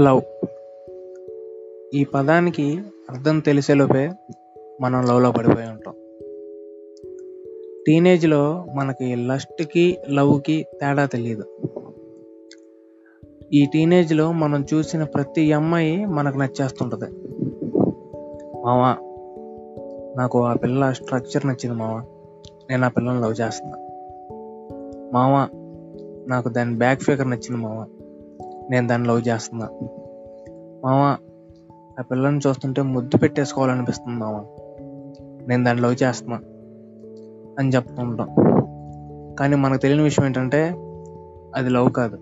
Love. ఈ పదానికి అర్థం తెలిసేలోపే మనం లవ్లో పడిపోయి ఉంటాం. టీనేజ్లో మనకి లస్ట్కి లవ్కి తేడా తెలియదు ఈ టీనేజ్లో మనం చూసిన ప్రతి అమ్మాయి మనకు నచ్చేస్తుంటుంది. మావా నాకు ఆ పిల్ల స్ట్రక్చర్ నచ్చింది మావా. నేను ఆ పిల్లని లవ్ చేస్తున్నా. మావా నాకు దాని బ్యాక్ ఫిగర్ నచ్చింది మావా. నేను దాన్ని లవ్ చేస్తున్నా. మావా ఆ పిల్లని చూస్తుంటే ముద్దు పెట్టేసుకోవాలనిపిస్తుంది మామ. నేను దాన్ని లవ్ చేస్తున్నా అని చెప్తుంటాం. కానీ మనకు తెలియని విషయం ఏంటంటే అది లవ్ కాదు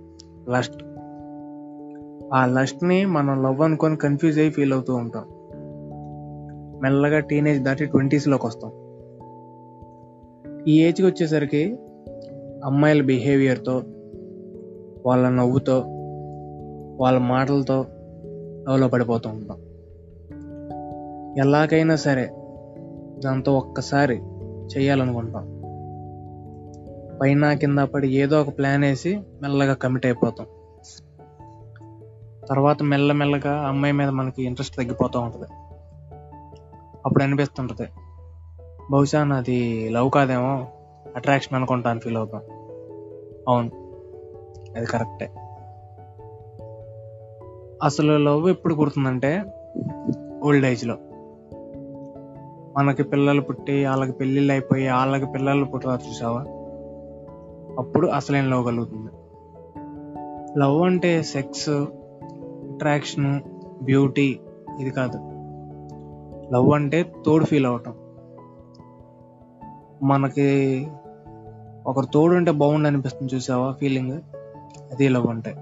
లస్ట్ ఆ లస్ట్ని మనం లవ్ అనుకొని కన్ఫ్యూజ్ అయ్యి ఫీల్ అవుతూ ఉంటాం. మెల్లగా టీనేజ్ దాటి ట్వంటీస్లోకి వస్తాం. ఈ ఏజ్కి వచ్చేసరికి అమ్మాయిల బిహేవియర్తో వాళ్ళ నవ్వుతో వాళ్ళ మాటలతో అవలో పడిపోతూ ఉంటాం. ఎలాగైనా సరే దాంతో ఒక్కసారి చేయాలనుకుంటాం పైన కింద పడి ఏదో ఒక ప్లాన్ వేసి మెల్లగా కమిట్ అయిపోతాం. తర్వాత మెల్లమెల్లగా అమ్మాయి మీద మనకి ఇంట్రెస్ట్ తగ్గిపోతూ ఉంటుంది. అప్పుడు అనిపిస్తుంటుంది బహుశా నాది లవ్ కాదేమో అట్రాక్షన్ అనుకుంటాను ఫీల్ అవుతాం. అవును అది కరెక్టే. అసలు లవ్ ఎప్పుడు కుడుతుందంటే ఓల్డ్ ఏజ్లో మనకి పిల్లలు పుట్టి వాళ్ళకి పెళ్ళిళ్ళు అయిపోయి వాళ్ళకి పిల్లలు పుట్టారు చూసావా? అప్పుడు అసలేం లవ్ కలుగుతుంది. లవ్ అంటే సెక్స్ అట్రాక్షన్ బ్యూటీ ఇది కాదు. లవ్ అంటే తోడు ఫీల్ అవటం మనకి ఒకరు తోడు ఉంటే బాగుండు అనిపిస్తుంది చూసావా? ఫీలింగ్ అది లవ్ అంటే.